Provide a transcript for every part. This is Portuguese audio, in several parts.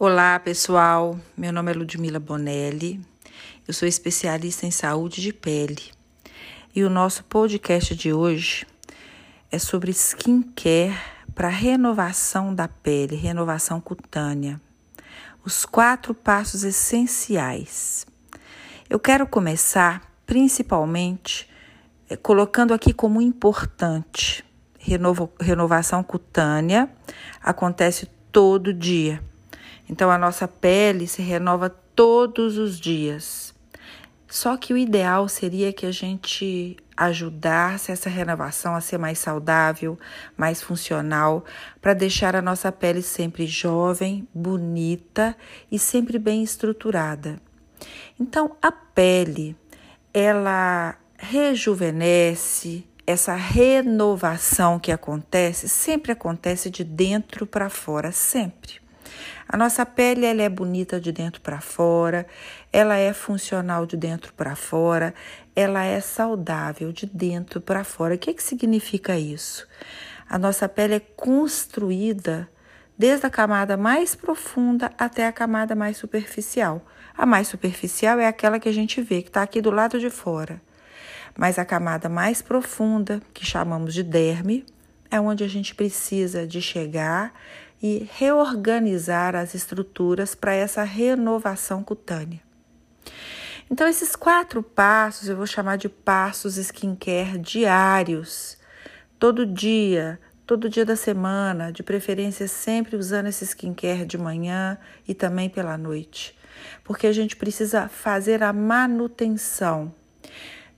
Olá, pessoal. Meu nome é Ludmila Bonelli. Eu sou especialista em saúde de pele. E o nosso podcast de hoje é sobre skincare para renovação da pele, renovação cutânea. Os quatro passos essenciais. Eu quero começar principalmente é, colocando aqui como importante renovo, renovação cutânea acontece todo dia então a nossa pele se renova todos os dias. Só que o ideal seria que a gente ajudasse essa renovação a ser mais saudável, mais funcional, para deixar a nossa pele sempre jovem, bonita e sempre bem estruturada. Então, a pele, ela rejuvenesce, essa renovação que acontece, sempre acontece de dentro para fora, sempre. A nossa pele ela é bonita de dentro para fora, ela é funcional de dentro para fora, ela é saudável de dentro para fora. O que, que significa isso? A nossa pele é construída desde a camada mais profunda até a camada mais superficial. A mais superficial é aquela que a gente vê, que está aqui do lado de fora. Mas a camada mais profunda, que chamamos de derme, é onde a gente precisa de chegar e reorganizar as estruturas para essa renovação cutânea. Então, esses quatro passos eu vou chamar de passos skincare diários, todo dia, todo dia da semana, de preferência sempre usando esse skincare de manhã e também pela noite, porque a gente precisa fazer a manutenção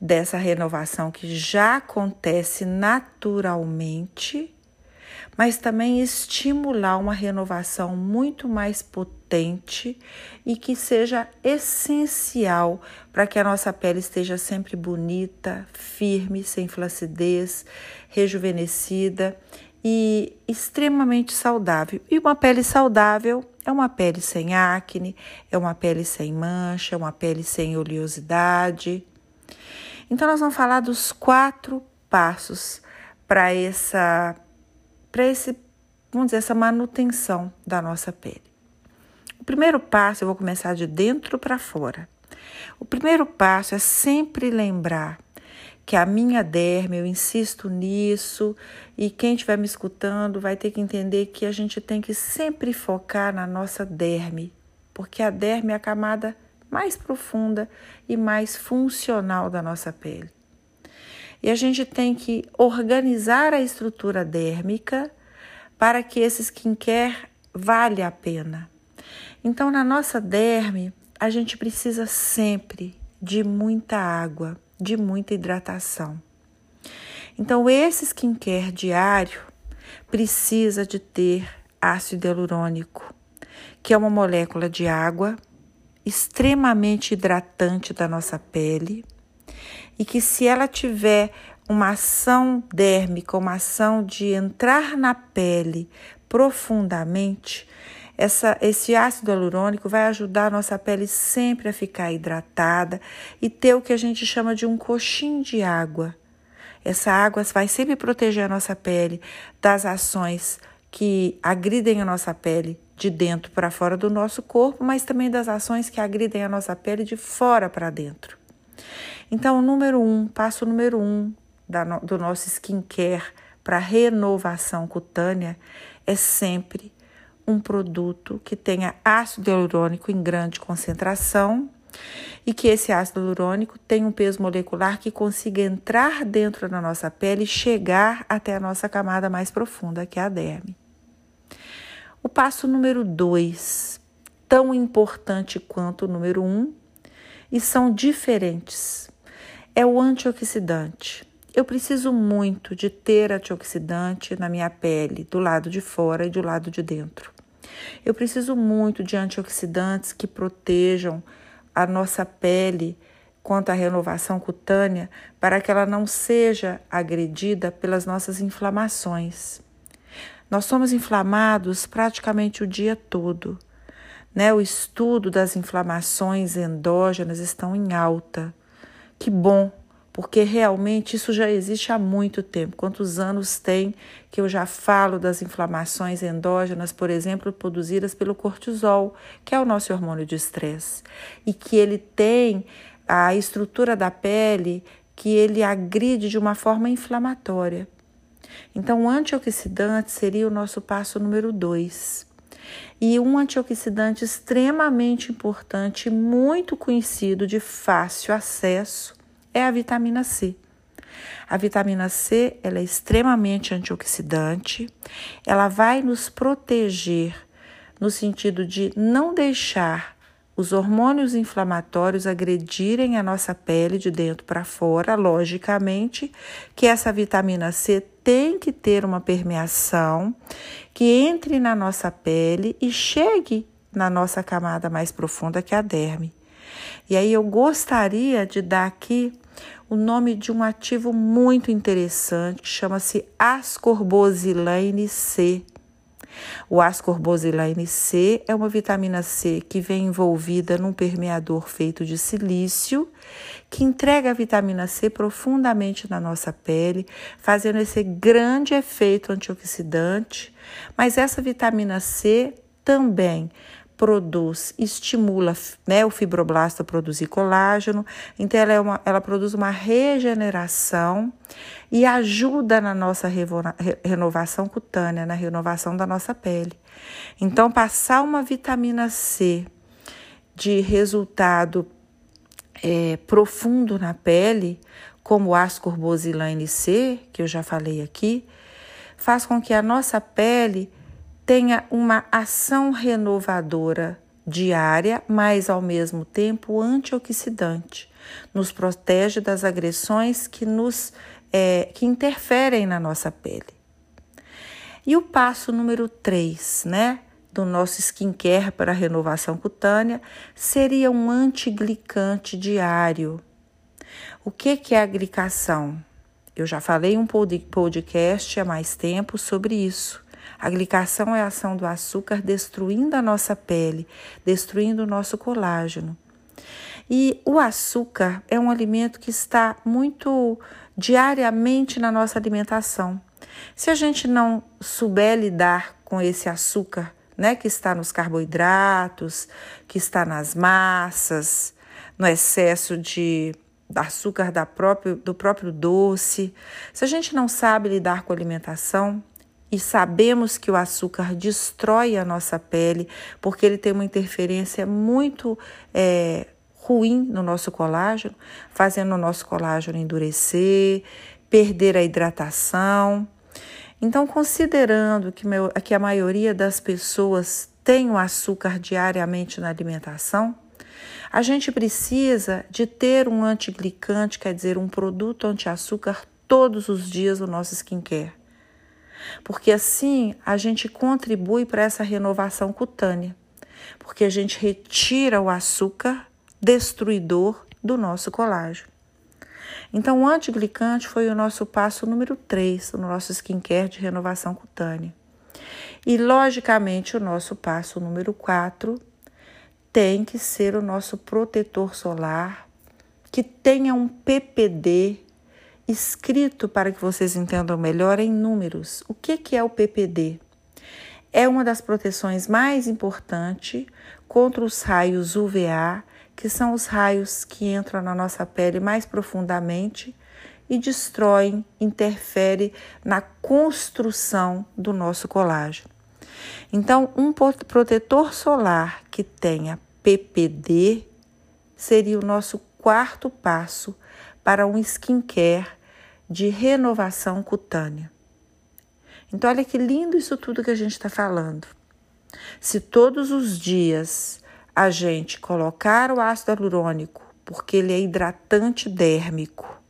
dessa renovação que já acontece naturalmente mas também estimular uma renovação muito mais potente e que seja essencial para que a nossa pele esteja sempre bonita, firme, sem flacidez, rejuvenescida e extremamente saudável. E uma pele saudável é uma pele sem acne, é uma pele sem mancha, é uma pele sem oleosidade. Então, nós vamos falar dos quatro passos para essa para esse, vamos dizer, essa manutenção da nossa pele. O primeiro passo, eu vou começar de dentro para fora. O primeiro passo é sempre lembrar que a minha derme, eu insisto nisso, e quem estiver me escutando vai ter que entender que a gente tem que sempre focar na nossa derme, porque a derme é a camada mais profunda e mais funcional da nossa pele. E a gente tem que organizar a estrutura dérmica para que esse skincare vale a pena. Então, na nossa derme, a gente precisa sempre de muita água, de muita hidratação. Então, esse skincare diário precisa de ter ácido hialurônico, que é uma molécula de água extremamente hidratante da nossa pele e que se ela tiver uma ação dérmica, uma ação de entrar na pele profundamente, essa, esse ácido hialurônico vai ajudar a nossa pele sempre a ficar hidratada e ter o que a gente chama de um coxinho de água. Essa água vai sempre proteger a nossa pele das ações que agridem a nossa pele de dentro para fora do nosso corpo, mas também das ações que agridem a nossa pele de fora para dentro. Então, número um, passo número um da, do nosso skincare para renovação cutânea é sempre um produto que tenha ácido hialurônico em grande concentração e que esse ácido hialurônico tenha um peso molecular que consiga entrar dentro da nossa pele e chegar até a nossa camada mais profunda, que é a derme. O passo número dois, tão importante quanto o número um, e são diferentes é o antioxidante. Eu preciso muito de ter antioxidante na minha pele, do lado de fora e do lado de dentro. Eu preciso muito de antioxidantes que protejam a nossa pele quanto à renovação cutânea para que ela não seja agredida pelas nossas inflamações. Nós somos inflamados praticamente o dia todo. Né? O estudo das inflamações endógenas estão em alta. Que bom, porque realmente isso já existe há muito tempo. Quantos anos tem que eu já falo das inflamações endógenas, por exemplo, produzidas pelo cortisol, que é o nosso hormônio de estresse, e que ele tem a estrutura da pele que ele agride de uma forma inflamatória. Então, o antioxidante seria o nosso passo número dois. E um antioxidante extremamente importante, muito conhecido, de fácil acesso, é a vitamina C. A vitamina C ela é extremamente antioxidante, ela vai nos proteger no sentido de não deixar os hormônios inflamatórios agredirem a nossa pele de dentro para fora, logicamente que essa vitamina C tem que ter uma permeação que entre na nossa pele e chegue na nossa camada mais profunda, que é a derme. E aí eu gostaria de dar aqui o nome de um ativo muito interessante que chama-se ascorbosilane C. O ascorbosilane C é uma vitamina C que vem envolvida num permeador feito de silício, que entrega a vitamina C profundamente na nossa pele, fazendo esse grande efeito antioxidante. Mas essa vitamina C também produz, estimula né, o fibroblasto a produzir colágeno, então ela, é uma, ela produz uma regeneração e ajuda na nossa renovação cutânea, na renovação da nossa pele. Então, passar uma vitamina C de resultado é, profundo na pele, como o ascorbosilane C, que eu já falei aqui, faz com que a nossa pele tenha uma ação renovadora diária, mas ao mesmo tempo antioxidante. Nos protege das agressões que nos é, que interferem na nossa pele. E o passo número 3, né, do nosso skincare para renovação cutânea seria um antiglicante diário. O que, que é a glicação? Eu já falei um podcast há mais tempo sobre isso. A glicação é a ação do açúcar destruindo a nossa pele, destruindo o nosso colágeno. E o açúcar é um alimento que está muito diariamente na nossa alimentação. Se a gente não souber lidar com esse açúcar, né, que está nos carboidratos, que está nas massas, no excesso de açúcar da próprio, do próprio doce, se a gente não sabe lidar com a alimentação, e sabemos que o açúcar destrói a nossa pele, porque ele tem uma interferência muito é, ruim no nosso colágeno, fazendo o nosso colágeno endurecer, perder a hidratação. Então, considerando que, meu, que a maioria das pessoas tem o açúcar diariamente na alimentação, a gente precisa de ter um antiglicante, quer dizer, um produto anti-açúcar todos os dias no nosso skincare porque assim a gente contribui para essa renovação cutânea, porque a gente retira o açúcar destruidor do nosso colágeno. Então, o antiglicante foi o nosso passo número 3 no nosso skincare de renovação cutânea. E, logicamente, o nosso passo número 4 tem que ser o nosso protetor solar, que tenha um PPD escrito para que vocês entendam melhor em números. O que, que é o PPD? É uma das proteções mais importantes contra os raios UVA, que são os raios que entram na nossa pele mais profundamente e destroem, interferem na construção do nosso colágeno. Então, um protetor solar que tenha PPD seria o nosso quarto passo para um skincare de renovação cutânea. Então, olha que lindo isso tudo que a gente está falando. Se todos os dias a gente colocar o ácido hialurônico, porque ele é hidratante dérmico,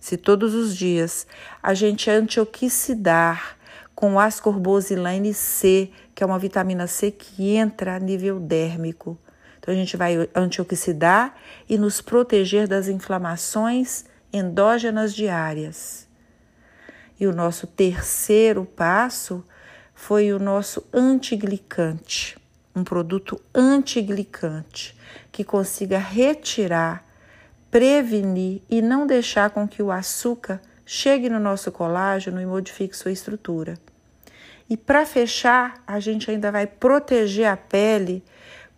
se todos os dias a gente antioxidar com o ascorbosilane C, que é uma vitamina C que entra a nível dérmico, então a gente vai antioxidar e nos proteger das inflamações endógenas diárias. E o nosso terceiro passo foi o nosso antiglicante, um produto antiglicante que consiga retirar prevenir e não deixar com que o açúcar chegue no nosso colágeno e modifique sua estrutura. E para fechar, a gente ainda vai proteger a pele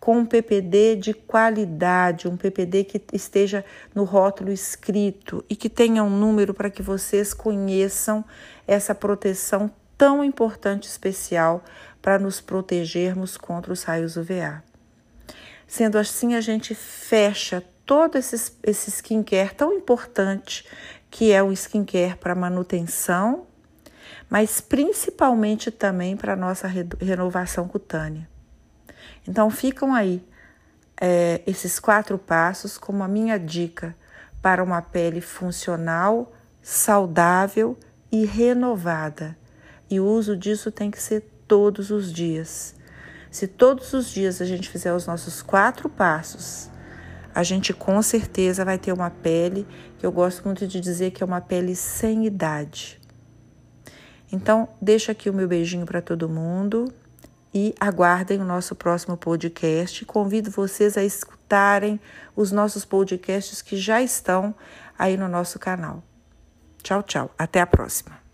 com um PPD de qualidade, um PPD que esteja no rótulo escrito e que tenha um número para que vocês conheçam essa proteção tão importante especial para nos protegermos contra os raios UVA. Sendo assim, a gente fecha todo esse, esse skincare tão importante que é o skincare para manutenção, mas principalmente também para a nossa renovação cutânea. Então ficam aí é, esses quatro passos como a minha dica para uma pele funcional, saudável e renovada. E o uso disso tem que ser todos os dias. Se todos os dias a gente fizer os nossos quatro passos, a gente com certeza vai ter uma pele que eu gosto muito de dizer que é uma pele sem idade. Então, deixo aqui o meu beijinho para todo mundo e aguardem o nosso próximo podcast. Convido vocês a escutarem os nossos podcasts que já estão aí no nosso canal. Tchau, tchau. Até a próxima.